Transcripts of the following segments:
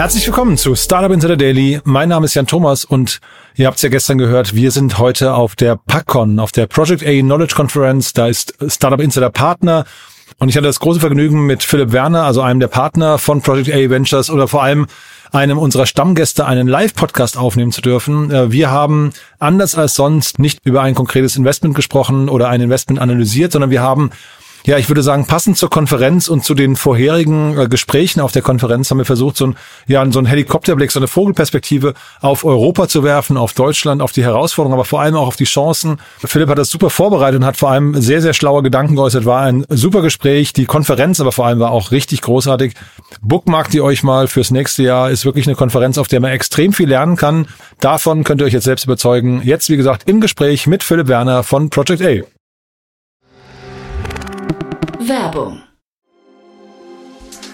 Herzlich willkommen zu Startup Insider Daily. Mein Name ist Jan Thomas und ihr habt es ja gestern gehört, wir sind heute auf der PackCon, auf der Project A Knowledge Conference. Da ist Startup Insider Partner und ich hatte das große Vergnügen mit Philipp Werner, also einem der Partner von Project A Ventures oder vor allem einem unserer Stammgäste einen Live-Podcast aufnehmen zu dürfen. Äh, wir haben anders als sonst nicht über ein konkretes Investment gesprochen oder ein Investment analysiert, sondern wir haben ja, ich würde sagen, passend zur Konferenz und zu den vorherigen äh, Gesprächen auf der Konferenz haben wir versucht, so ein, ja, so ein Helikopterblick, so eine Vogelperspektive auf Europa zu werfen, auf Deutschland, auf die Herausforderungen, aber vor allem auch auf die Chancen. Philipp hat das super vorbereitet und hat vor allem sehr, sehr schlaue Gedanken geäußert. War ein super Gespräch. Die Konferenz aber vor allem war auch richtig großartig. Bookmarkt ihr euch mal fürs nächste Jahr. Ist wirklich eine Konferenz, auf der man extrem viel lernen kann. Davon könnt ihr euch jetzt selbst überzeugen. Jetzt, wie gesagt, im Gespräch mit Philipp Werner von Project A. Werbung.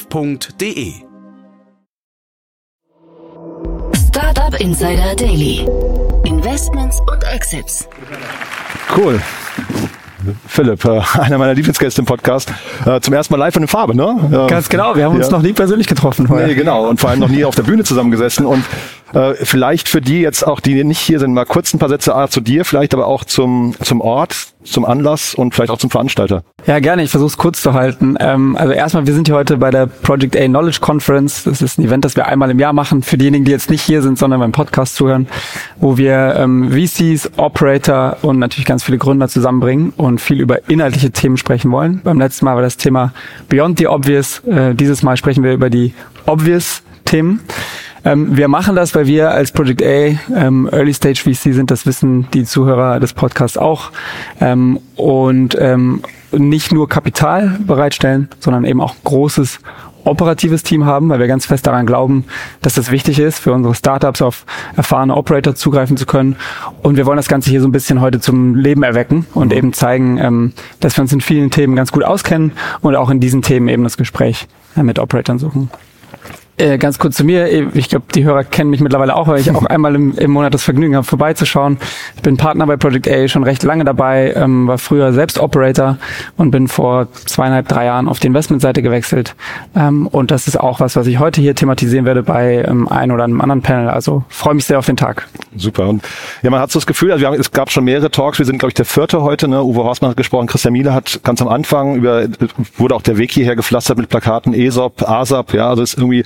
www.startup.de. Startup Insider Daily. Investments und Exits. Cool. Philipp, äh, einer meiner Lieblingsgäste im Podcast. Äh, zum ersten Mal live in Farbe, ne? Ganz genau, wir haben uns ja. noch nie persönlich getroffen heute. Nee, genau. Und vor allem noch nie auf der Bühne zusammengesessen. Und äh, vielleicht für die jetzt auch, die nicht hier sind, mal kurz ein paar Sätze A, zu dir, vielleicht aber auch zum, zum Ort, zum Anlass und vielleicht auch zum Veranstalter. Ja, gerne. Ich versuche es kurz zu halten. Ähm, also erstmal, wir sind hier heute bei der Project A Knowledge Conference. Das ist ein Event, das wir einmal im Jahr machen. Für diejenigen, die jetzt nicht hier sind, sondern beim Podcast zuhören, wo wir ähm, VCs, Operator und natürlich ganz viele Gründer zusammenbringen und viel über inhaltliche Themen sprechen wollen. Beim letzten Mal war das Thema Beyond the Obvious. Äh, dieses Mal sprechen wir über die Obvious Themen. Ähm, wir machen das, weil wir als Project A ähm, Early Stage VC sind, das wissen die Zuhörer des Podcasts auch. Ähm, und ähm, nicht nur Kapital bereitstellen, sondern eben auch großes operatives Team haben, weil wir ganz fest daran glauben, dass das wichtig ist, für unsere Startups auf erfahrene Operator zugreifen zu können. Und wir wollen das Ganze hier so ein bisschen heute zum Leben erwecken und mhm. eben zeigen, ähm, dass wir uns in vielen Themen ganz gut auskennen und auch in diesen Themen eben das Gespräch äh, mit Operatoren suchen. Äh, ganz kurz zu mir. Ich glaube, die Hörer kennen mich mittlerweile auch, weil ich auch einmal im, im Monat das Vergnügen habe, vorbeizuschauen. Ich bin Partner bei Project A schon recht lange dabei, ähm, war früher selbst Operator und bin vor zweieinhalb, drei Jahren auf die Investmentseite gewechselt. Ähm, und das ist auch was, was ich heute hier thematisieren werde bei ähm, einem oder einem anderen Panel. Also freue mich sehr auf den Tag. Super. Und ja, man hat so das Gefühl, also wir haben, es gab schon mehrere Talks. Wir sind, glaube ich, der vierte heute. Ne? Uwe Horstmann hat gesprochen, Christian Miele hat ganz am Anfang über, wurde auch der Weg hierher gepflastert mit Plakaten ESOP, ASAP. Ja, also ist irgendwie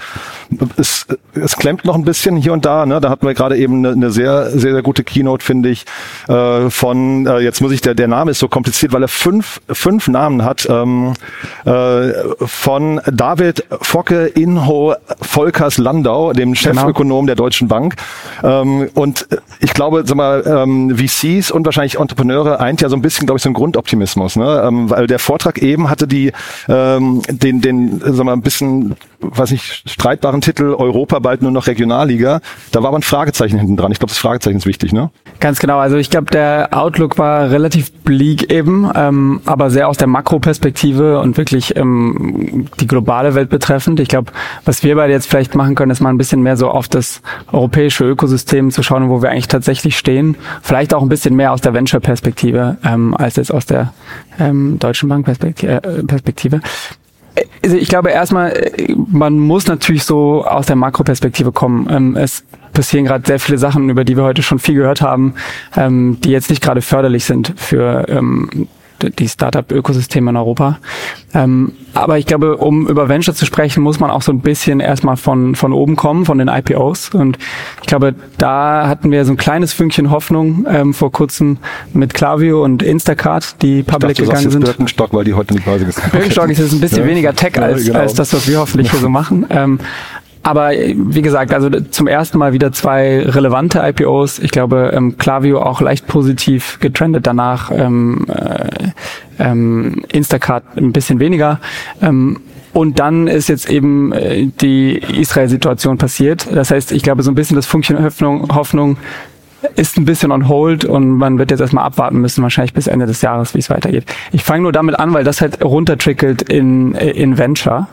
es, es klemmt noch ein bisschen hier und da. Ne? Da hatten wir gerade eben eine, eine sehr, sehr, sehr gute Keynote, finde ich, äh, von, äh, jetzt muss ich, der, der Name ist so kompliziert, weil er fünf, fünf Namen hat, ähm, äh, von David Focke Inho Volkers Landau, dem genau. Chefökonom der Deutschen Bank. Ähm, und ich glaube, sag mal, ähm, VCs und wahrscheinlich Entrepreneure eint ja so ein bisschen, glaube ich, so ein Grundoptimismus, ne? ähm, weil der Vortrag eben hatte die, ähm, den, den, sag mal, ein bisschen, weiß nicht, streitbaren Titel Europa bald nur noch Regionalliga. Da war aber ein Fragezeichen hinten dran. Ich glaube, das Fragezeichen ist wichtig, ne? Ganz genau. Also ich glaube, der Outlook war relativ bleak eben, ähm, aber sehr aus der Makroperspektive und wirklich ähm, die globale Welt betreffend. Ich glaube, was wir beide jetzt vielleicht machen können, ist mal ein bisschen mehr so auf das europäische Ökosystem zu schauen, wo wir eigentlich tatsächlich stehen. Vielleicht auch ein bisschen mehr aus der Venture-Perspektive ähm, als jetzt aus der ähm, Deutschen Bank-Perspektive. Äh, Perspektive. Also ich glaube erstmal, äh, man muss natürlich so aus der Makroperspektive kommen. Ähm, es passieren gerade sehr viele Sachen, über die wir heute schon viel gehört haben, ähm, die jetzt nicht gerade förderlich sind für ähm, die Startup-Ökosysteme in Europa. Ähm, aber ich glaube, um über Venture zu sprechen, muss man auch so ein bisschen erstmal von, von oben kommen, von den IPOs. Und ich glaube, da hatten wir so ein kleines Fünkchen Hoffnung ähm, vor kurzem mit Klaviyo und Instacart, die public ich dachte, gegangen sind. Birkenstock, weil die heute nicht Börse gegangen Birkenstock ist jetzt ein bisschen ja. weniger Tech als, ja, genau. als das, was wir hoffentlich hier so machen. Ähm, aber wie gesagt, also zum ersten Mal wieder zwei relevante IPOs. Ich glaube, ähm, Klaviyo auch leicht positiv getrendet danach. Ähm, äh, ähm, Instacart ein bisschen weniger. Ähm, und dann ist jetzt eben äh, die Israel-Situation passiert. Das heißt, ich glaube, so ein bisschen das Funkchen Hoffnung, Hoffnung ist ein bisschen on hold und man wird jetzt erstmal abwarten müssen, wahrscheinlich bis Ende des Jahres, wie es weitergeht. Ich fange nur damit an, weil das halt runtertrickelt in, in Venture.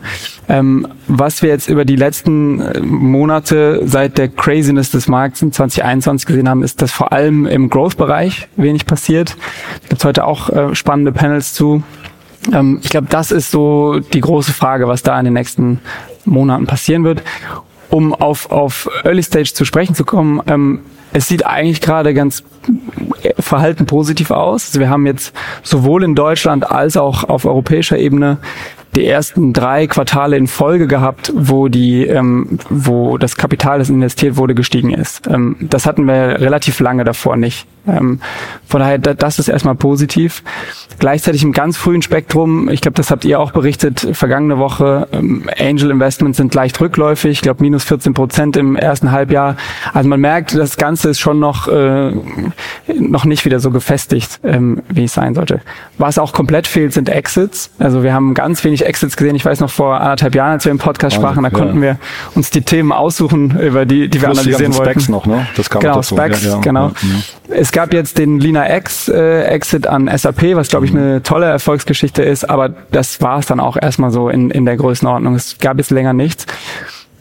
Ähm, was wir jetzt über die letzten äh, Monate seit der Craziness des Markts in 2021 gesehen haben, ist, dass vor allem im Growth-Bereich wenig passiert. Gibt heute auch äh, spannende Panels zu. Ähm, ich glaube, das ist so die große Frage, was da in den nächsten Monaten passieren wird. Um auf, auf Early Stage zu sprechen zu kommen, ähm, es sieht eigentlich gerade ganz verhalten positiv aus. Also wir haben jetzt sowohl in Deutschland als auch auf europäischer Ebene die ersten drei Quartale in Folge gehabt, wo die, ähm, wo das Kapital, das investiert wurde, gestiegen ist. Ähm, das hatten wir relativ lange davor nicht. Ähm, von daher, das ist erstmal positiv. Gleichzeitig im ganz frühen Spektrum, ich glaube, das habt ihr auch berichtet, vergangene Woche, ähm, Angel Investments sind leicht rückläufig, ich glaube minus 14 Prozent im ersten Halbjahr. Also man merkt, das Ganze ist schon noch, äh, noch nicht wieder so gefestigt, ähm, wie es sein sollte. Was auch komplett fehlt, sind Exits. Also wir haben ganz wenig Exits gesehen. Ich weiß noch vor anderthalb Jahren, als wir im Podcast sprachen, da ja. konnten wir uns die Themen aussuchen, über die, die wir Plus analysieren die wollten. Specs noch, ne? Das kam genau, dazu. Specs, ja, ja, genau. Es gab jetzt den Lina X äh, Exit an SAP, was glaube ich eine tolle Erfolgsgeschichte ist, aber das war es dann auch erstmal so in, in der Größenordnung. Es gab jetzt länger nichts.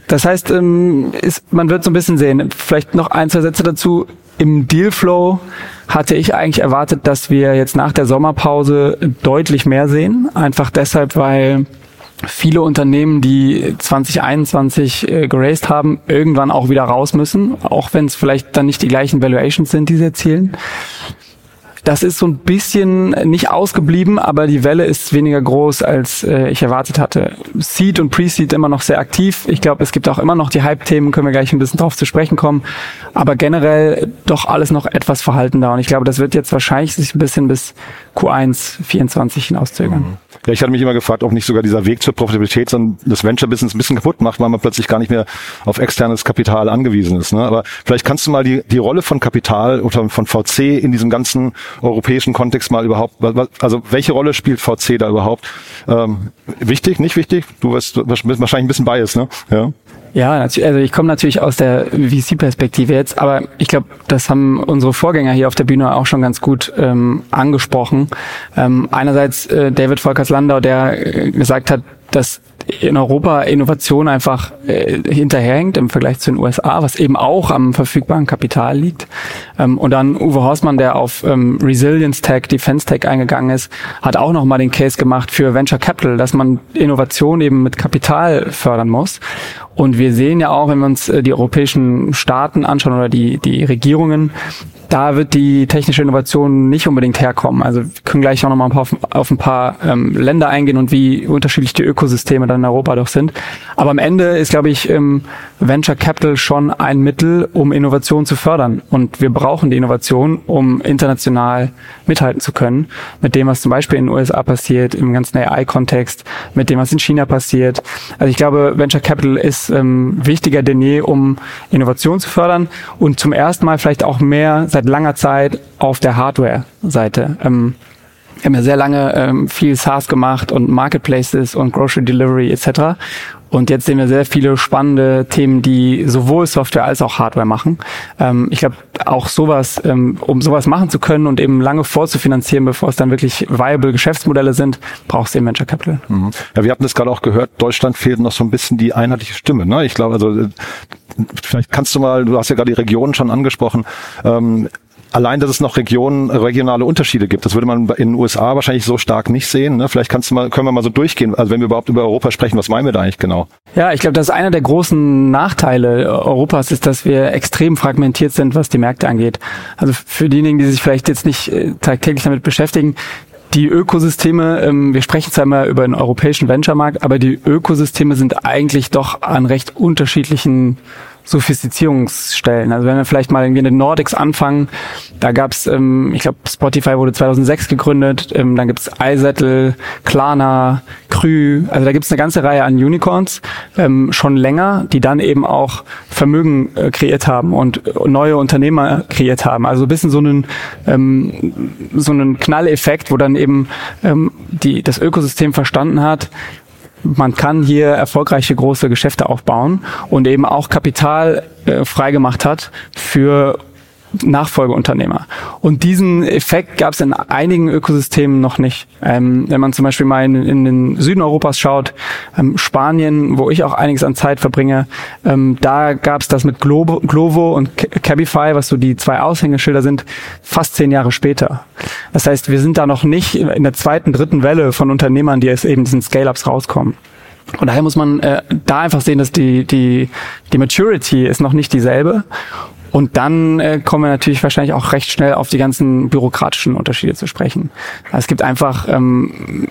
Das heißt, ähm, ist, man wird so ein bisschen sehen. Vielleicht noch ein, zwei Sätze dazu. Im Dealflow hatte ich eigentlich erwartet, dass wir jetzt nach der Sommerpause deutlich mehr sehen. Einfach deshalb, weil viele Unternehmen, die 2021 äh, geraced haben, irgendwann auch wieder raus müssen, auch wenn es vielleicht dann nicht die gleichen Valuations sind, die sie erzielen. Das ist so ein bisschen nicht ausgeblieben, aber die Welle ist weniger groß, als äh, ich erwartet hatte. Seed und Pre-Seed immer noch sehr aktiv. Ich glaube, es gibt auch immer noch die Hype-Themen, können wir gleich ein bisschen drauf zu sprechen kommen. Aber generell doch alles noch etwas verhaltener. Und ich glaube, das wird jetzt wahrscheinlich sich ein bisschen bis Q1 24 hinauszögern. Ja, ich hatte mich immer gefragt, ob nicht sogar dieser Weg zur Profitabilität sondern das Venture-Business ein bisschen kaputt macht, weil man plötzlich gar nicht mehr auf externes Kapital angewiesen ist. Ne? Aber vielleicht kannst du mal die, die Rolle von Kapital oder von VC in diesem ganzen europäischen Kontext mal überhaupt, also welche Rolle spielt VC da überhaupt? Ähm, wichtig, nicht wichtig? Du wirst wahrscheinlich ein bisschen biased, ne? Ja. Ja, also ich komme natürlich aus der VC-Perspektive jetzt, aber ich glaube, das haben unsere Vorgänger hier auf der Bühne auch schon ganz gut ähm, angesprochen. Ähm, einerseits äh, David Volkers-Landau, der äh, gesagt hat, dass in Europa Innovation einfach äh, hinterherhängt im Vergleich zu den USA, was eben auch am verfügbaren Kapital liegt. Ähm, und dann Uwe Horstmann, der auf ähm, Resilience Tech, Defense Tech eingegangen ist, hat auch nochmal den Case gemacht für Venture Capital, dass man Innovation eben mit Kapital fördern muss. Und wir sehen ja auch, wenn wir uns äh, die europäischen Staaten anschauen oder die, die Regierungen, da wird die technische Innovation nicht unbedingt herkommen. Also wir können gleich auch nochmal auf, auf ein paar ähm, Länder eingehen und wie unterschiedlich die Ökosysteme dann in Europa doch sind. Aber am Ende ist, glaube ich, ähm, Venture Capital schon ein Mittel, um Innovation zu fördern. Und wir brauchen die Innovation, um international mithalten zu können. Mit dem, was zum Beispiel in den USA passiert, im ganzen AI-Kontext, mit dem, was in China passiert. Also ich glaube, Venture Capital ist ähm, wichtiger denn je, um Innovation zu fördern und zum ersten Mal vielleicht auch mehr seit langer Zeit auf der Hardware-Seite. Ähm, wir haben ja sehr lange ähm, viel SaaS gemacht und Marketplaces und Grocery Delivery etc. Und jetzt sehen wir sehr viele spannende Themen, die sowohl Software als auch Hardware machen. Ähm, ich glaube, auch sowas, ähm, um sowas machen zu können und eben lange vorzufinanzieren, bevor es dann wirklich viable Geschäftsmodelle sind, brauchst du eben Venture Capital. Mhm. Ja, wir hatten das gerade auch gehört, Deutschland fehlt noch so ein bisschen die einheitliche Stimme. Ne? Ich glaube, also äh, vielleicht kannst du mal, du hast ja gerade die Regionen schon angesprochen, ähm, allein, dass es noch Regionen, regionale Unterschiede gibt. Das würde man in den USA wahrscheinlich so stark nicht sehen. Ne? Vielleicht kannst du mal, können wir mal so durchgehen. Also wenn wir überhaupt über Europa sprechen, was meinen wir da eigentlich genau? Ja, ich glaube, das ist einer der großen Nachteile Europas ist, dass wir extrem fragmentiert sind, was die Märkte angeht. Also für diejenigen, die sich vielleicht jetzt nicht äh, tagtäglich damit beschäftigen, die Ökosysteme, ähm, wir sprechen zwar immer über den europäischen Venture-Markt, aber die Ökosysteme sind eigentlich doch an recht unterschiedlichen Sophistizierungsstellen. Also wenn wir vielleicht mal irgendwie in den Nordics anfangen, da gab's, ähm, ich glaube, Spotify wurde 2006 gegründet, ähm, dann gibt's iSettle, Klarna, Krü, also da gibt's eine ganze Reihe an Unicorns ähm, schon länger, die dann eben auch Vermögen äh, kreiert haben und neue Unternehmer kreiert haben. Also ein bisschen so einen, ähm, so einen Knalleffekt, wo dann eben ähm, die, das Ökosystem verstanden hat, man kann hier erfolgreiche große Geschäfte aufbauen und eben auch Kapital äh, freigemacht hat für Nachfolgeunternehmer. Und diesen Effekt gab es in einigen Ökosystemen noch nicht. Ähm, wenn man zum Beispiel mal in, in den Süden Europas schaut, ähm, Spanien, wo ich auch einiges an Zeit verbringe, ähm, da gab es das mit Globo, Glovo und Cabify, was so die zwei Aushängeschilder sind, fast zehn Jahre später. Das heißt, wir sind da noch nicht in der zweiten, dritten Welle von Unternehmern, die jetzt eben diesen Scale-Ups rauskommen. Und daher muss man äh, da einfach sehen, dass die, die, die Maturity ist noch nicht dieselbe. Und dann äh, kommen wir natürlich wahrscheinlich auch recht schnell auf die ganzen bürokratischen Unterschiede zu sprechen. Es gibt einfach ähm,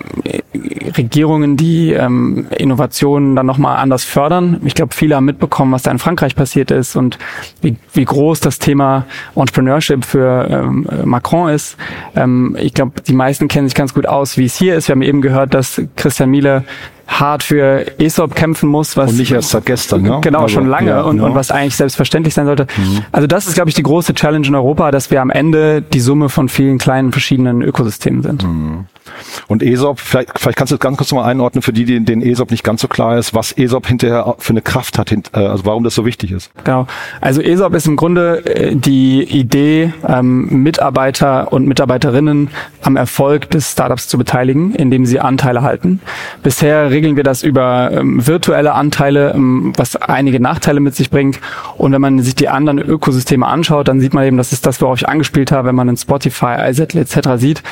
Regierungen, die ähm, Innovationen dann nochmal anders fördern. Ich glaube, viele haben mitbekommen, was da in Frankreich passiert ist und wie, wie groß das Thema Entrepreneurship für ähm, Macron ist. Ähm, ich glaube, die meisten kennen sich ganz gut aus, wie es hier ist. Wir haben eben gehört, dass Christian Miele hart für ESOP kämpfen muss, was und nicht erst seit gestern, ne? Genau, also, schon lange ja, und, ja. und was eigentlich selbstverständlich sein sollte. Mhm. Also das ist, glaube ich, die große Challenge in Europa, dass wir am Ende die Summe von vielen kleinen verschiedenen Ökosystemen sind. Mhm. Und ESOP, vielleicht, vielleicht kannst du das ganz kurz mal einordnen für die, die den ESOP nicht ganz so klar ist, was ESOP hinterher für eine Kraft hat, äh, also warum das so wichtig ist. Genau. Also ESOP ist im Grunde äh, die Idee, ähm, Mitarbeiter und Mitarbeiterinnen am Erfolg des Startups zu beteiligen, indem sie Anteile halten. Bisher regeln wir das über ähm, virtuelle Anteile, ähm, was einige Nachteile mit sich bringt. Und wenn man sich die anderen Ökosysteme anschaut, dann sieht man eben, das ist das, worauf ich angespielt habe, wenn man in Spotify, iZettle etc. sieht,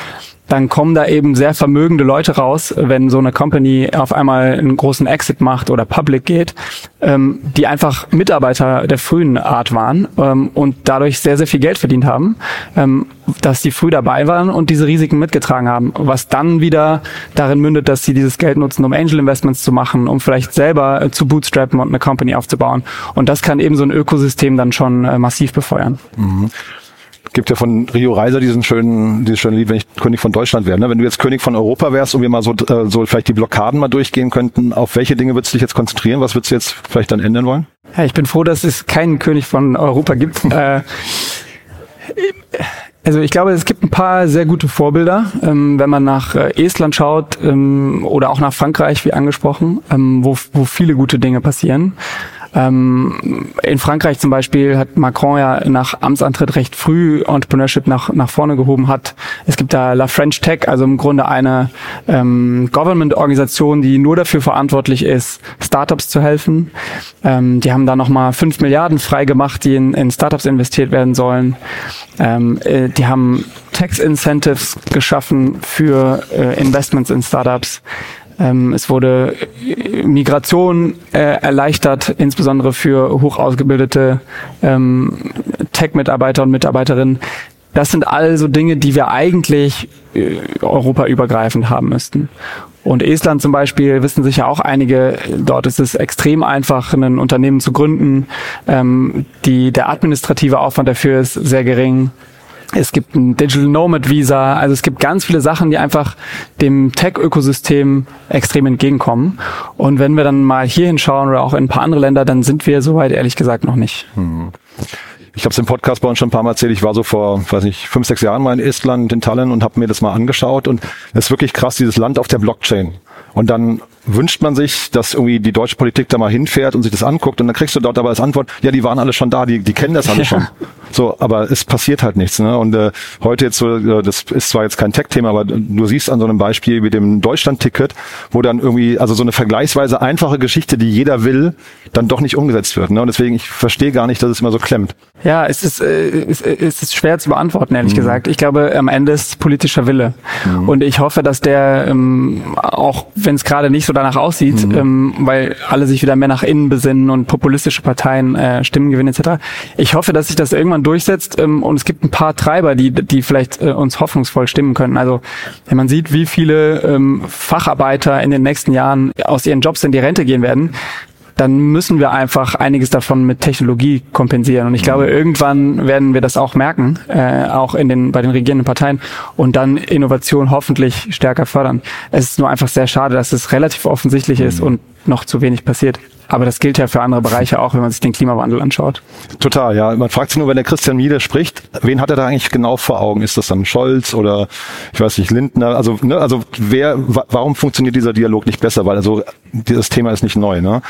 dann kommen da eben sehr vermögende Leute raus, wenn so eine Company auf einmal einen großen Exit macht oder public geht, ähm, die einfach Mitarbeiter der frühen Art waren ähm, und dadurch sehr, sehr viel Geld verdient haben, ähm, dass die früh dabei waren und diese Risiken mitgetragen haben, was dann wieder darin mündet, dass sie dieses Geld nutzen, um Angel Investments zu machen, um vielleicht selber äh, zu bootstrappen und eine Company aufzubauen. Und das kann eben so ein Ökosystem dann schon äh, massiv befeuern. Mhm gibt ja von Rio Reiser diesen schönen, dieses schöne Lied, wenn ich König von Deutschland wäre. Ne? Wenn du jetzt König von Europa wärst und wir mal so, äh, so vielleicht die Blockaden mal durchgehen könnten, auf welche Dinge würdest du dich jetzt konzentrieren? Was würdest du jetzt vielleicht dann ändern wollen? Ja, ich bin froh, dass es keinen König von Europa gibt. äh, also ich glaube, es gibt ein paar sehr gute Vorbilder. Ähm, wenn man nach äh, Estland schaut ähm, oder auch nach Frankreich, wie angesprochen, ähm, wo, wo viele gute Dinge passieren. Ähm, in Frankreich zum Beispiel hat Macron ja nach Amtsantritt recht früh Entrepreneurship nach, nach vorne gehoben hat. Es gibt da La French Tech, also im Grunde eine ähm, Government-Organisation, die nur dafür verantwortlich ist, Startups zu helfen. Ähm, die haben da nochmal fünf Milliarden freigemacht, die in, in Startups investiert werden sollen. Ähm, äh, die haben Tax Incentives geschaffen für äh, Investments in Startups. Ähm, es wurde äh, Migration äh, erleichtert, insbesondere für hoch ausgebildete ähm, Tech-Mitarbeiter und Mitarbeiterinnen. Das sind also Dinge, die wir eigentlich äh, europaübergreifend haben müssten. Und Estland zum Beispiel wissen sicher auch einige, dort ist es extrem einfach, ein Unternehmen zu gründen. Ähm, die, der administrative Aufwand dafür ist sehr gering. Es gibt ein Digital Nomad Visa. Also es gibt ganz viele Sachen, die einfach dem Tech-Ökosystem extrem entgegenkommen. Und wenn wir dann mal hier hinschauen oder auch in ein paar andere Länder, dann sind wir soweit ehrlich gesagt noch nicht. Hm. Ich habe es im Podcast bei uns schon ein paar Mal erzählt. Ich war so vor, weiß nicht, fünf, sechs Jahren mal in Estland, in Tallinn und habe mir das mal angeschaut. Und es ist wirklich krass, dieses Land auf der Blockchain. Und dann wünscht man sich, dass irgendwie die deutsche Politik da mal hinfährt und sich das anguckt und dann kriegst du dort aber als Antwort, ja, die waren alle schon da, die, die kennen das alle ja. schon. So, aber es passiert halt nichts. Ne? Und äh, heute jetzt so, äh, das ist zwar jetzt kein Tech-Thema, aber du siehst an so einem Beispiel wie dem Deutschland-Ticket, wo dann irgendwie, also so eine vergleichsweise einfache Geschichte, die jeder will, dann doch nicht umgesetzt wird. Ne? Und deswegen, ich verstehe gar nicht, dass es immer so klemmt. Ja, es ist, äh, es, es ist schwer zu beantworten, ehrlich mhm. gesagt. Ich glaube, am Ende ist politischer Wille. Mhm. Und ich hoffe, dass der ähm, auch, wenn es gerade nicht so danach aussieht, mhm. ähm, weil alle sich wieder mehr nach innen besinnen und populistische Parteien äh, Stimmen gewinnen etc. Ich hoffe, dass sich das irgendwann durchsetzt ähm, und es gibt ein paar Treiber, die, die vielleicht äh, uns hoffnungsvoll stimmen können. Also wenn man sieht, wie viele ähm, Facharbeiter in den nächsten Jahren aus ihren Jobs in die Rente gehen werden, dann müssen wir einfach einiges davon mit Technologie kompensieren. Und ich glaube, irgendwann werden wir das auch merken, äh, auch in den, bei den regierenden Parteien und dann Innovation hoffentlich stärker fördern. Es ist nur einfach sehr schade, dass es relativ offensichtlich ist und noch zu wenig passiert. Aber das gilt ja für andere Bereiche auch, wenn man sich den Klimawandel anschaut. Total, ja. Man fragt sich nur, wenn der Christian Miele spricht, wen hat er da eigentlich genau vor Augen? Ist das dann Scholz oder ich weiß nicht, Lindner? Also, ne, also wer, warum funktioniert dieser Dialog nicht besser? Weil also dieses Thema ist nicht neu, ne?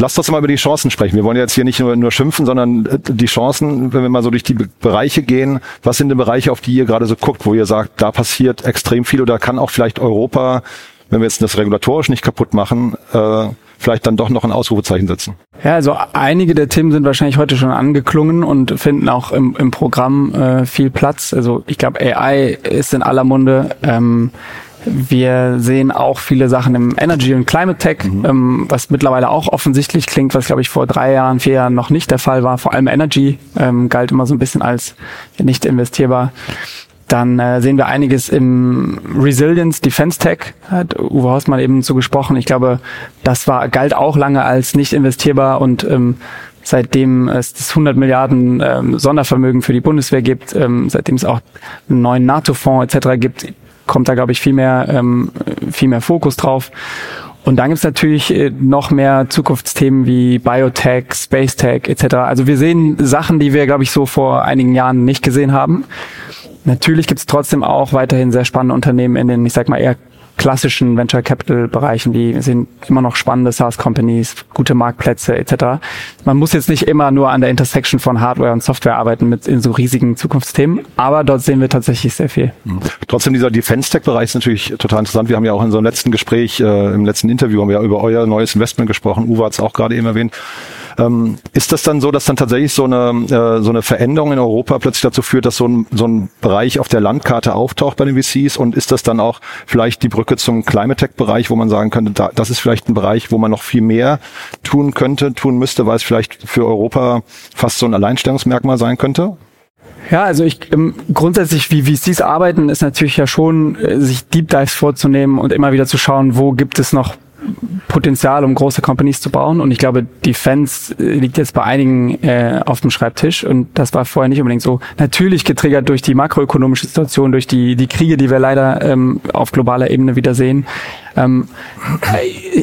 Lass uns mal über die Chancen sprechen. Wir wollen jetzt hier nicht nur, nur schimpfen, sondern äh, die Chancen, wenn wir mal so durch die Bereiche gehen, was sind die Bereiche, auf die ihr gerade so guckt, wo ihr sagt, da passiert extrem viel oder kann auch vielleicht Europa, wenn wir jetzt das regulatorisch nicht kaputt machen, äh, vielleicht dann doch noch ein Ausrufezeichen setzen? Ja, also einige der Themen sind wahrscheinlich heute schon angeklungen und finden auch im, im Programm äh, viel Platz. Also ich glaube, AI ist in aller Munde. Ähm, wir sehen auch viele Sachen im Energy und Climate Tech, mhm. ähm, was mittlerweile auch offensichtlich klingt, was glaube ich vor drei Jahren, vier Jahren noch nicht der Fall war. Vor allem Energy ähm, galt immer so ein bisschen als nicht investierbar. Dann äh, sehen wir einiges im Resilience Defense Tech, hat Uwe Hausmann eben zu gesprochen. Ich glaube, das war galt auch lange als nicht investierbar und ähm, seitdem es das 100 Milliarden ähm, Sondervermögen für die Bundeswehr gibt, ähm, seitdem es auch einen neuen NATO-Fonds etc. gibt, kommt da, glaube ich, viel mehr, ähm, viel mehr Fokus drauf. Und dann gibt's natürlich äh, noch mehr Zukunftsthemen wie Biotech, Space Tech etc. Also wir sehen Sachen, die wir, glaube ich, so vor einigen Jahren nicht gesehen haben. Natürlich gibt's trotzdem auch weiterhin sehr spannende Unternehmen in den, ich sag mal, eher klassischen Venture Capital Bereichen, die sind immer noch spannende SaaS Companies, gute Marktplätze etc. Man muss jetzt nicht immer nur an der Intersection von Hardware und Software arbeiten mit in so riesigen Zukunftsthemen, aber dort sehen wir tatsächlich sehr viel. Mhm. Trotzdem dieser Defense Tech Bereich ist natürlich total interessant. Wir haben ja auch in unserem letzten Gespräch, äh, im letzten Interview haben wir ja über euer neues Investment gesprochen. Uwe hat es auch gerade eben erwähnt. Ähm, ist das dann so, dass dann tatsächlich so eine, äh, so eine Veränderung in Europa plötzlich dazu führt, dass so ein, so ein Bereich auf der Landkarte auftaucht bei den VCs und ist das dann auch vielleicht die Brücke zum Climate Tech Bereich, wo man sagen könnte, da, das ist vielleicht ein Bereich, wo man noch viel mehr tun könnte, tun müsste, weil es vielleicht für Europa fast so ein Alleinstellungsmerkmal sein könnte? Ja, also ich ähm, grundsätzlich, wie VCs arbeiten, ist natürlich ja schon, äh, sich Deep Dives vorzunehmen und immer wieder zu schauen, wo gibt es noch Potenzial, um große Companies zu bauen. Und ich glaube, Defense äh, liegt jetzt bei einigen äh, auf dem Schreibtisch. Und das war vorher nicht unbedingt so. Natürlich getriggert durch die makroökonomische Situation, durch die, die Kriege, die wir leider ähm, auf globaler Ebene wieder sehen. Ähm,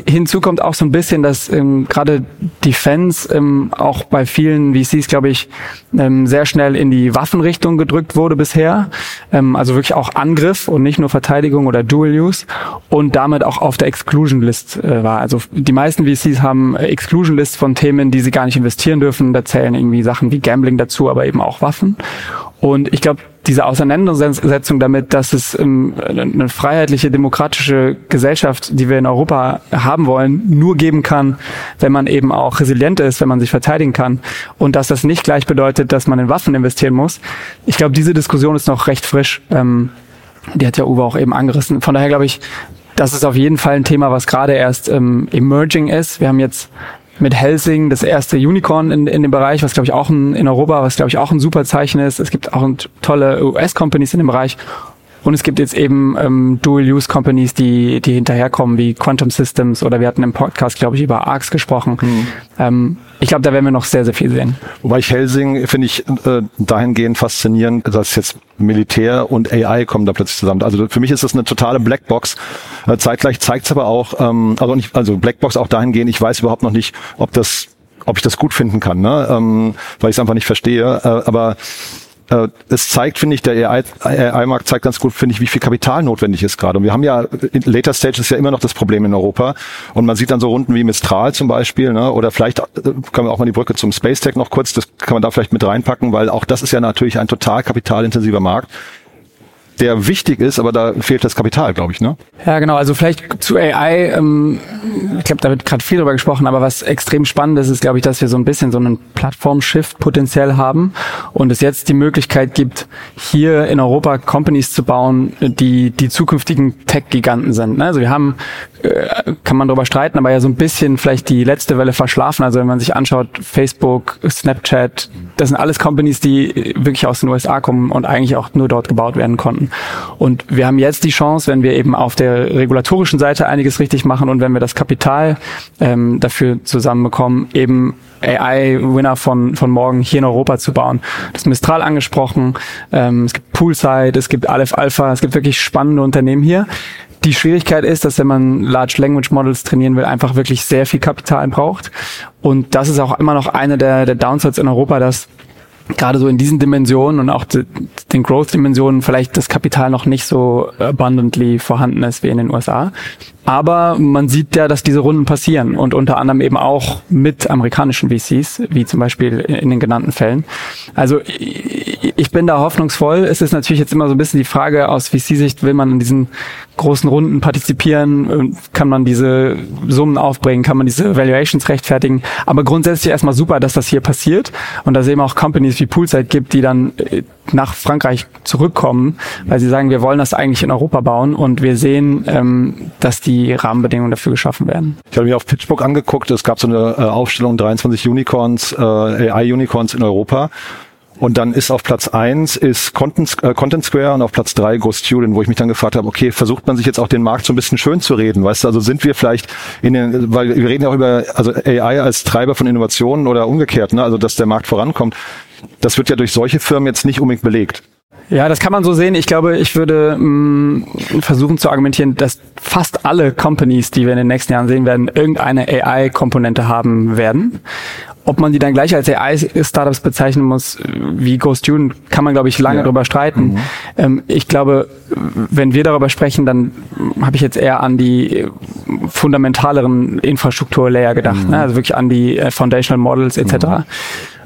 hinzu kommt auch so ein bisschen, dass ähm, gerade Defense ähm, auch bei vielen VCs, glaube ich, ähm, sehr schnell in die Waffenrichtung gedrückt wurde bisher. Ähm, also wirklich auch Angriff und nicht nur Verteidigung oder Dual Use und damit auch auf der Exclusion List äh, war. Also die meisten VCs haben Exclusion List von Themen, die sie gar nicht investieren dürfen. Da zählen irgendwie Sachen wie Gambling dazu, aber eben auch Waffen. Und ich glaube, diese Auseinandersetzung damit, dass es ähm, eine freiheitliche, demokratische Gesellschaft, die wir in Europa haben wollen, nur geben kann, wenn man eben auch resilient ist, wenn man sich verteidigen kann und dass das nicht gleich bedeutet, dass man in Waffen investieren muss. Ich glaube, diese Diskussion ist noch recht frisch. Ähm, die hat ja Uwe auch eben angerissen. Von daher glaube ich, das ist auf jeden Fall ein Thema, was gerade erst ähm, emerging ist. Wir haben jetzt mit Helsing das erste Unicorn in, in dem Bereich, was glaube ich auch ein, in Europa, was glaube ich auch ein super Zeichen ist. Es gibt auch tolle US-Companies in dem Bereich. Und es gibt jetzt eben ähm, Dual-Use-Companies, die, die hinterherkommen, wie Quantum Systems oder wir hatten im Podcast, glaube ich, über ARCS gesprochen. Mhm. Ähm, ich glaube, da werden wir noch sehr, sehr viel sehen. Wobei ich Helsing finde ich äh, dahingehend faszinierend, dass jetzt Militär und AI kommen da plötzlich zusammen. Also für mich ist das eine totale Blackbox. Äh, zeitgleich zeigt es aber auch, ähm, also nicht, also Blackbox auch dahingehend, ich weiß überhaupt noch nicht, ob das ob ich das gut finden kann, ne? ähm, weil ich es einfach nicht verstehe. Äh, aber es zeigt, finde ich, der AI-Markt zeigt ganz gut, finde ich, wie viel Kapital notwendig ist gerade. Und wir haben ja, in Later Stage ist ja immer noch das Problem in Europa. Und man sieht dann so Runden wie Mistral zum Beispiel, ne? oder vielleicht äh, können wir auch mal die Brücke zum Space Tech noch kurz, das kann man da vielleicht mit reinpacken, weil auch das ist ja natürlich ein total kapitalintensiver Markt der wichtig ist, aber da fehlt das Kapital, glaube ich, ne? Ja, genau. Also vielleicht zu AI. Ähm, ich glaube, da wird gerade viel drüber gesprochen, aber was extrem spannend ist, ist, glaube ich, dass wir so ein bisschen so einen Plattform-Shift potenziell haben und es jetzt die Möglichkeit gibt, hier in Europa Companies zu bauen, die die zukünftigen Tech-Giganten sind. Ne? Also wir haben kann man darüber streiten, aber ja so ein bisschen vielleicht die letzte Welle verschlafen. Also wenn man sich anschaut, Facebook, Snapchat, das sind alles Companies, die wirklich aus den USA kommen und eigentlich auch nur dort gebaut werden konnten. Und wir haben jetzt die Chance, wenn wir eben auf der regulatorischen Seite einiges richtig machen und wenn wir das Kapital ähm, dafür zusammenbekommen, eben AI-Winner von, von morgen hier in Europa zu bauen. Das ist Mistral angesprochen, ähm, es gibt Poolside, es gibt Aleph Alpha, es gibt wirklich spannende Unternehmen hier. Die Schwierigkeit ist, dass wenn man Large Language Models trainieren will, einfach wirklich sehr viel Kapital braucht. Und das ist auch immer noch eine der, der Downsides in Europa, dass gerade so in diesen Dimensionen und auch den Growth-Dimensionen vielleicht das Kapital noch nicht so abundantly vorhanden ist wie in den USA. Aber man sieht ja, dass diese Runden passieren und unter anderem eben auch mit amerikanischen VCs, wie zum Beispiel in den genannten Fällen. Also ich bin da hoffnungsvoll. Es ist natürlich jetzt immer so ein bisschen die Frage aus VC-Sicht, will man in diesen großen Runden partizipieren? Kann man diese Summen aufbringen? Kann man diese Valuations rechtfertigen? Aber grundsätzlich erstmal super, dass das hier passiert und dass es eben auch Companies wie Poolside gibt, die dann äh, nach Frankreich zurückkommen, weil sie sagen, wir wollen das eigentlich in Europa bauen und wir sehen, ähm, dass die Rahmenbedingungen dafür geschaffen werden. Ich habe mir auf Pitchbook angeguckt, es gab so eine äh, Aufstellung 23 Unicorns, äh, AI-Unicorns in Europa. Und dann ist auf Platz eins ist Content, äh, Content Square und auf Platz drei Ghost Student, wo ich mich dann gefragt habe, okay, versucht man sich jetzt auch den Markt so ein bisschen schön zu reden, weißt du, also sind wir vielleicht in den, weil wir reden ja auch über also AI als Treiber von Innovationen oder umgekehrt, ne, also dass der Markt vorankommt. Das wird ja durch solche Firmen jetzt nicht unbedingt belegt. Ja, das kann man so sehen. Ich glaube, ich würde mh, mm, versuchen zu argumentieren, dass fast alle Companies, die wir in den nächsten Jahren sehen werden, irgendeine AI-Komponente haben werden. Ob man die dann gleich als AI-Startups bezeichnen muss, wie GoStudent, kann man, glaube ich, lange ja. drüber streiten. Mhm. Ähm, ich glaube, wenn wir darüber sprechen, dann habe ich jetzt eher an die fundamentaleren Infrastrukturlayer gedacht, mhm. ne? also wirklich an die äh, Foundational Models etc. Mhm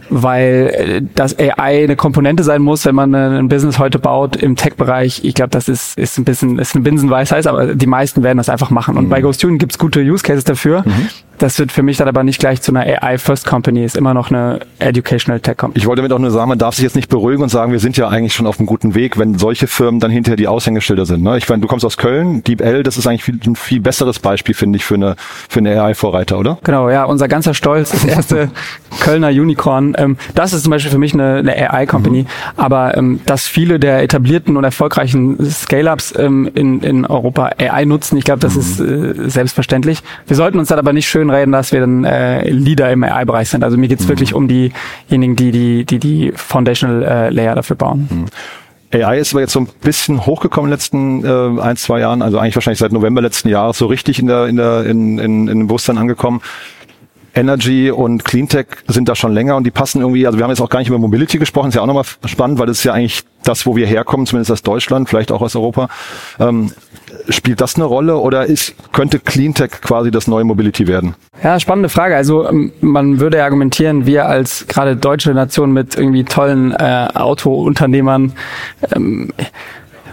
weil äh, das AI eine Komponente sein muss, wenn man ein Business heute baut im Tech-Bereich. Ich glaube, das ist, ist ein bisschen, ist eine Binsenweisheit, aber die meisten werden das einfach machen. Und mhm. bei GoStudent gibt's gute Use Cases dafür. Mhm. Das wird für mich dann aber nicht gleich zu einer AI-First-Company, ist immer noch eine Educational Tech-Company. Ich wollte damit auch nur sagen, man darf sich jetzt nicht beruhigen und sagen, wir sind ja eigentlich schon auf einem guten Weg, wenn solche Firmen dann hinterher die Aushängeschilder sind. Ne? Ich meine, du kommst aus Köln, DeepL, das ist eigentlich viel, ein viel besseres Beispiel, finde ich, für eine, für eine AI-Vorreiter, oder? Genau, ja, unser ganzer Stolz, das erste Kölner Unicorn. Ähm, das ist zum Beispiel für mich eine, eine AI-Company, mhm. aber ähm, dass viele der etablierten und erfolgreichen Scale-Ups ähm, in, in Europa AI nutzen, ich glaube, das mhm. ist äh, selbstverständlich. Wir sollten uns dann aber nicht schön reden, dass wir dann äh, Leader im AI-Bereich sind. Also mir geht's mhm. wirklich um diejenigen, die die, die, die Foundational äh, Layer dafür bauen. Mhm. AI ist aber jetzt so ein bisschen hochgekommen in den letzten äh, ein, zwei Jahren, also eigentlich wahrscheinlich seit November letzten Jahres so richtig in der, in der, in, in, in dem Bewusstsein angekommen. Energy und Cleantech sind da schon länger und die passen irgendwie, also wir haben jetzt auch gar nicht über Mobility gesprochen, ist ja auch nochmal spannend, weil das ist ja eigentlich das, wo wir herkommen, zumindest aus Deutschland, vielleicht auch aus Europa. Ähm, Spielt das eine Rolle oder ist, könnte Cleantech quasi das neue Mobility werden? Ja, spannende Frage. Also ähm, man würde argumentieren, wir als gerade deutsche Nation mit irgendwie tollen äh, Autounternehmern ähm,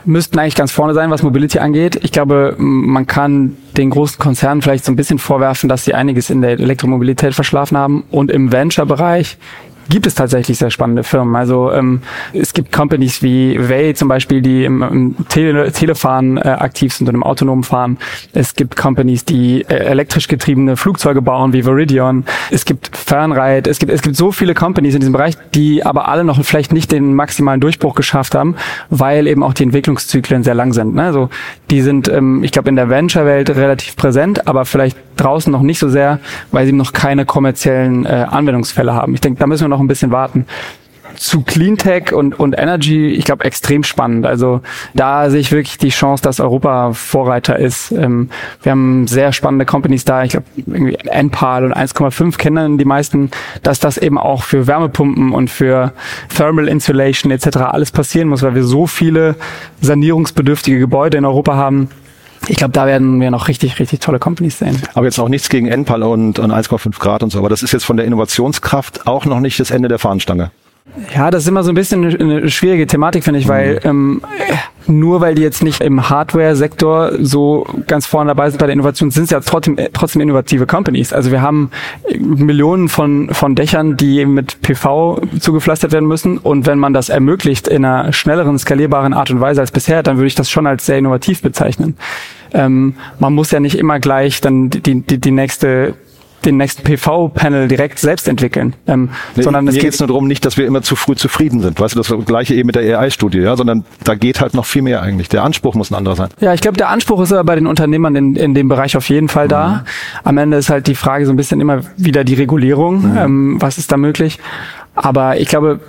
müssten eigentlich ganz vorne sein, was Mobility angeht. Ich glaube, man kann den großen Konzernen vielleicht so ein bisschen vorwerfen, dass sie einiges in der Elektromobilität verschlafen haben und im Venture-Bereich gibt es tatsächlich sehr spannende Firmen. Also ähm, es gibt Companies wie Way zum Beispiel, die im, im Tele Telefahren äh, aktiv sind und im autonomen Fahren. Es gibt Companies, die äh, elektrisch getriebene Flugzeuge bauen, wie Viridion. Es gibt Fernride. Es gibt es gibt so viele Companies in diesem Bereich, die aber alle noch vielleicht nicht den maximalen Durchbruch geschafft haben, weil eben auch die Entwicklungszyklen sehr lang sind. Ne? Also die sind, ähm, ich glaube, in der Venture-Welt relativ präsent, aber vielleicht draußen noch nicht so sehr, weil sie noch keine kommerziellen äh, Anwendungsfälle haben. Ich denke, da müssen wir noch ein bisschen warten zu Cleantech und, und Energy, ich glaube, extrem spannend. Also da sehe ich wirklich die Chance, dass Europa Vorreiter ist. Ähm, wir haben sehr spannende Companies da. Ich glaube, irgendwie Enpal und 1,5 kennen die meisten, dass das eben auch für Wärmepumpen und für Thermal Insulation etc. alles passieren muss, weil wir so viele sanierungsbedürftige Gebäude in Europa haben ich glaube, da werden wir noch richtig, richtig tolle Companies sehen. Aber jetzt auch nichts gegen NPAL und, und 1,5 Grad und so. Aber das ist jetzt von der Innovationskraft auch noch nicht das Ende der Fahnenstange. Ja, das ist immer so ein bisschen eine, eine schwierige Thematik, finde ich, weil ähm, nur weil die jetzt nicht im Hardware-Sektor so ganz vorne dabei sind bei der Innovation, sind es ja trotzdem, trotzdem innovative Companies. Also wir haben Millionen von, von Dächern, die mit PV zugepflastert werden müssen. Und wenn man das ermöglicht in einer schnelleren, skalierbaren Art und Weise als bisher, dann würde ich das schon als sehr innovativ bezeichnen. Ähm, man muss ja nicht immer gleich dann die, die, die nächste den nächsten PV-Panel direkt selbst entwickeln. Ähm, nee, sondern es geht geht's nur darum, nicht, dass wir immer zu früh zufrieden sind. Weißt du, das gleiche eben mit der AI-Studie, ja, sondern da geht halt noch viel mehr eigentlich. Der Anspruch muss ein anderer sein. Ja, ich glaube, der Anspruch ist aber bei den Unternehmern in, in dem Bereich auf jeden Fall da. Mhm. Am Ende ist halt die Frage so ein bisschen immer wieder die Regulierung. Mhm. Ähm, was ist da möglich? Aber ich glaube,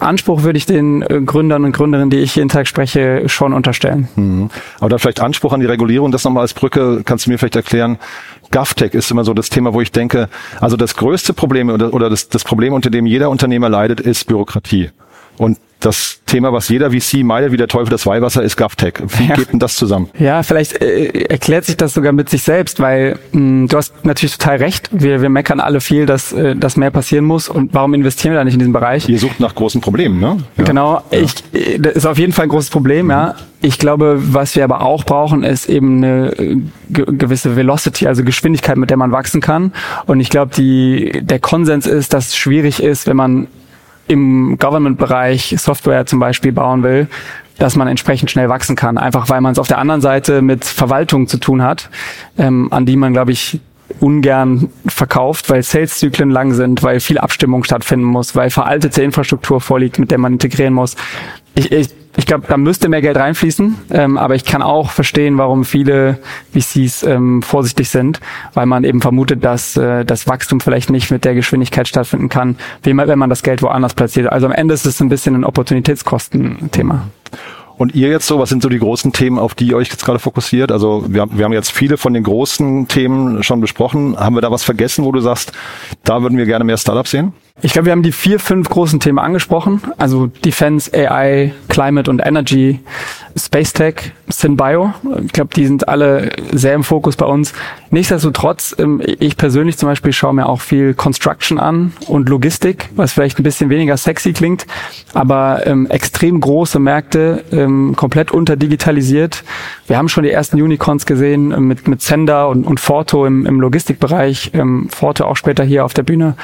Anspruch würde ich den äh, Gründern und Gründerinnen, die ich jeden Tag spreche, schon unterstellen. Mhm. Aber dann vielleicht Anspruch an die Regulierung, das nochmal als Brücke, kannst du mir vielleicht erklären, GovTech ist immer so das Thema, wo ich denke, also das größte Problem oder, oder das, das Problem, unter dem jeder Unternehmer leidet, ist Bürokratie. Und das Thema, was jeder VC meidet, wie der Teufel das Weihwasser, ist GovTech. Wie ja. geht denn das zusammen? Ja, vielleicht äh, erklärt sich das sogar mit sich selbst, weil mh, hm, du hast natürlich total recht. Wir, wir meckern alle viel, dass, äh, dass mehr passieren muss. Und warum investieren wir da nicht in diesen Bereich? Ihr sucht nach großen Problemen, ne? Ja. Genau. Ja. Ich, äh, das ist auf jeden Fall ein großes Problem, mhm. ja. Ich glaube, was wir aber auch brauchen, ist eben eine äh, gewisse Velocity, also Geschwindigkeit, mit der man wachsen kann. Und ich glaube, die, der Konsens ist, dass es schwierig ist, wenn man im Government-Bereich Software zum Beispiel bauen will, dass man entsprechend schnell wachsen kann. Einfach weil man es auf der anderen Seite mit Verwaltung zu tun hat, ähm, an die man, glaube ich, ungern verkauft, weil Sales-Zyklen lang sind, weil viel Abstimmung stattfinden muss, weil veraltete Infrastruktur vorliegt, mit der man integrieren muss. Ich, ich ich glaube, da müsste mehr Geld reinfließen, ähm, aber ich kann auch verstehen, warum viele VCs ähm, vorsichtig sind, weil man eben vermutet, dass äh, das Wachstum vielleicht nicht mit der Geschwindigkeit stattfinden kann, wie man, wenn man das Geld woanders platziert. Also am Ende ist es ein bisschen ein Opportunitätskostenthema. Und ihr jetzt so, was sind so die großen Themen, auf die ihr euch jetzt gerade fokussiert? Also wir, wir haben jetzt viele von den großen Themen schon besprochen. Haben wir da was vergessen, wo du sagst, da würden wir gerne mehr Startups sehen? Ich glaube, wir haben die vier, fünf großen Themen angesprochen. Also Defense, AI, Climate und Energy, Space Tech, SynBio. Ich glaube, die sind alle sehr im Fokus bei uns. Nichtsdestotrotz, ähm, ich persönlich zum Beispiel schaue mir auch viel Construction an und Logistik, was vielleicht ein bisschen weniger sexy klingt, aber ähm, extrem große Märkte, ähm, komplett unterdigitalisiert. Wir haben schon die ersten Unicorns gesehen äh, mit, mit Sender und, und Forto im, im Logistikbereich, ähm, Forto auch später hier auf der Bühne.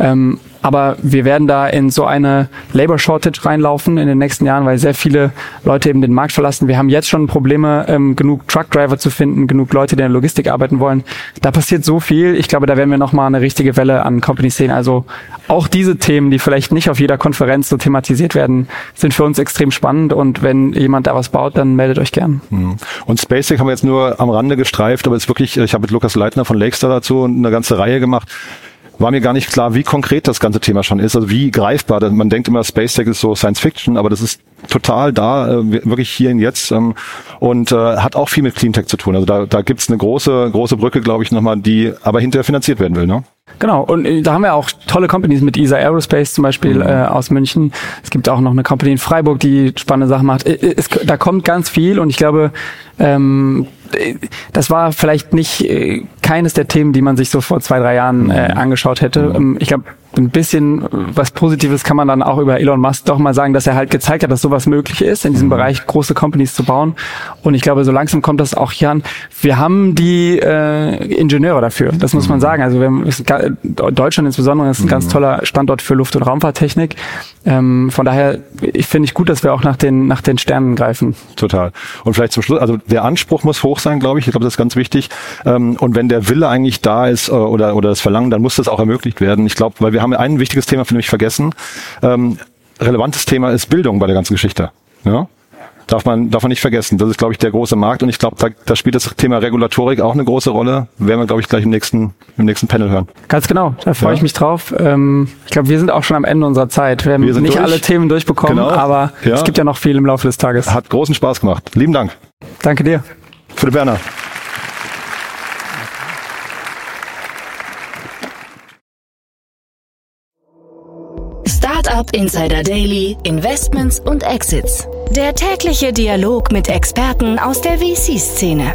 Ähm, aber wir werden da in so eine Labor Shortage reinlaufen in den nächsten Jahren, weil sehr viele Leute eben den Markt verlassen. Wir haben jetzt schon Probleme, ähm, genug Truckdriver zu finden, genug Leute, die in der Logistik arbeiten wollen. Da passiert so viel. Ich glaube, da werden wir nochmal eine richtige Welle an Companies sehen. Also auch diese Themen, die vielleicht nicht auf jeder Konferenz so thematisiert werden, sind für uns extrem spannend. Und wenn jemand da was baut, dann meldet euch gern. Mhm. Und SpaceX haben wir jetzt nur am Rande gestreift, aber es ist wirklich, ich habe mit Lukas Leitner von Lakestar dazu eine ganze Reihe gemacht war mir gar nicht klar, wie konkret das ganze Thema schon ist, also wie greifbar. Man denkt immer, Space Tech ist so Science Fiction, aber das ist total da, äh, wirklich hier und jetzt ähm, und äh, hat auch viel mit Cleantech zu tun. Also da, da gibt's eine große, große Brücke, glaube ich, nochmal, die aber hinterher finanziert werden will. Ne? Genau, und äh, da haben wir auch tolle Companies mit ESA Aerospace zum Beispiel mhm. äh, aus München. Es gibt auch noch eine Company in Freiburg, die spannende Sachen macht. Es, da kommt ganz viel und ich glaube, ähm, das war vielleicht nicht äh, keines der Themen, die man sich so vor zwei, drei Jahren äh, mhm. angeschaut hätte. Mhm. Ähm, ich glaube, ein bisschen was Positives kann man dann auch über Elon Musk doch mal sagen, dass er halt gezeigt hat, dass sowas möglich ist, in diesem mhm. Bereich große Companies zu bauen. Und ich glaube, so langsam kommt das auch hier an. Wir haben die äh, Ingenieure dafür, das muss man sagen. Also wir haben, Deutschland insbesondere ist ein ganz toller Standort für Luft- und Raumfahrttechnik. Ähm, von daher ich finde ich gut, dass wir auch nach den, nach den Sternen greifen. Total. Und vielleicht zum Schluss, also der Anspruch muss hoch sein, glaube ich. Ich glaube, das ist ganz wichtig. Ähm, und wenn der Wille eigentlich da ist äh, oder, oder das Verlangen, dann muss das auch ermöglicht werden. Ich glaube, weil wir haben ein wichtiges Thema für mich vergessen. Ähm, relevantes Thema ist Bildung bei der ganzen Geschichte. Ja? Darf man, darf man nicht vergessen. Das ist, glaube ich, der große Markt und ich glaube, da, da spielt das Thema Regulatorik auch eine große Rolle. Werden wir, glaube ich, gleich im nächsten, im nächsten Panel hören. Ganz genau, da freue ja. ich mich drauf. Ähm, ich glaube, wir sind auch schon am Ende unserer Zeit. Wir haben wir nicht durch. alle Themen durchbekommen, genau. aber ja. es gibt ja noch viel im Laufe des Tages. Hat großen Spaß gemacht. Lieben Dank. Danke dir. Philipp Werner. Startup Insider Daily, Investments und Exits. Der tägliche Dialog mit Experten aus der VC-Szene.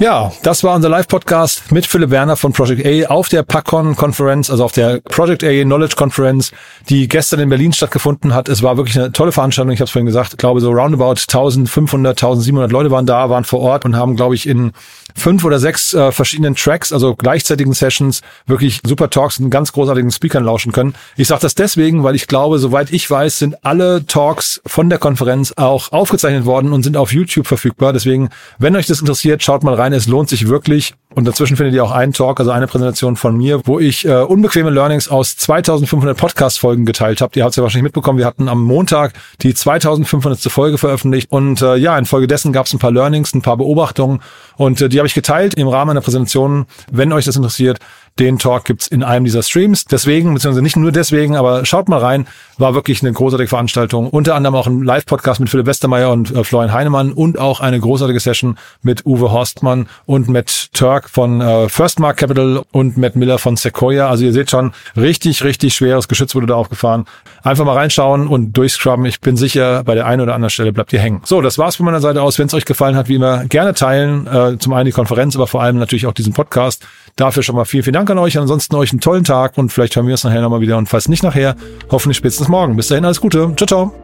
Ja, das war unser Live-Podcast mit Philipp Werner von Project A auf der PACON Conference, also auf der Project A Knowledge Conference, die gestern in Berlin stattgefunden hat. Es war wirklich eine tolle Veranstaltung. Ich habe es vorhin gesagt, ich glaube so roundabout 1500, 1700 Leute waren da, waren vor Ort und haben, glaube ich, in fünf oder sechs äh, verschiedenen Tracks, also gleichzeitigen Sessions, wirklich super Talks und ganz großartigen Speakern lauschen können. Ich sage das deswegen, weil ich glaube, soweit ich weiß, sind alle Talks von der Konferenz auch aufgezeichnet worden und sind auf YouTube verfügbar. Deswegen, wenn euch das interessiert, schaut mal rein rein. Es lohnt sich wirklich. Und dazwischen findet ihr auch einen Talk, also eine Präsentation von mir, wo ich äh, unbequeme Learnings aus 2500 Podcast-Folgen geteilt habe. Ihr habt es ja wahrscheinlich mitbekommen. Wir hatten am Montag die 2500. Folge veröffentlicht. Und äh, ja, infolgedessen gab es ein paar Learnings, ein paar Beobachtungen. Und äh, die habe ich geteilt im Rahmen einer Präsentation. Wenn euch das interessiert, den Talk gibt's in einem dieser Streams. Deswegen, beziehungsweise nicht nur deswegen, aber schaut mal rein. War wirklich eine großartige Veranstaltung. Unter anderem auch ein Live-Podcast mit Philipp Westermeier und äh, Florian Heinemann und auch eine großartige Session mit Uwe Horstmann und Matt Turk von äh, First Mark Capital und Matt Miller von Sequoia. Also ihr seht schon, richtig, richtig schweres Geschütz wurde da aufgefahren. Einfach mal reinschauen und durchscrubben. Ich bin sicher, bei der einen oder anderen Stelle bleibt ihr hängen. So, das war's von meiner Seite aus. Wenn es euch gefallen hat, wie immer, gerne teilen. Äh, zum einen die Konferenz, aber vor allem natürlich auch diesen Podcast. Dafür schon mal vielen, vielen Dank an euch. Ansonsten euch einen tollen Tag und vielleicht hören wir uns nachher nochmal wieder. Und falls nicht nachher, hoffentlich spätestens morgen. Bis dahin alles Gute. Ciao, ciao.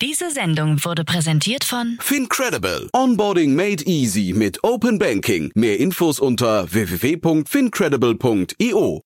Diese Sendung wurde präsentiert von Fincredible. Onboarding made easy mit Open Banking. Mehr Infos unter www.fincredible.io.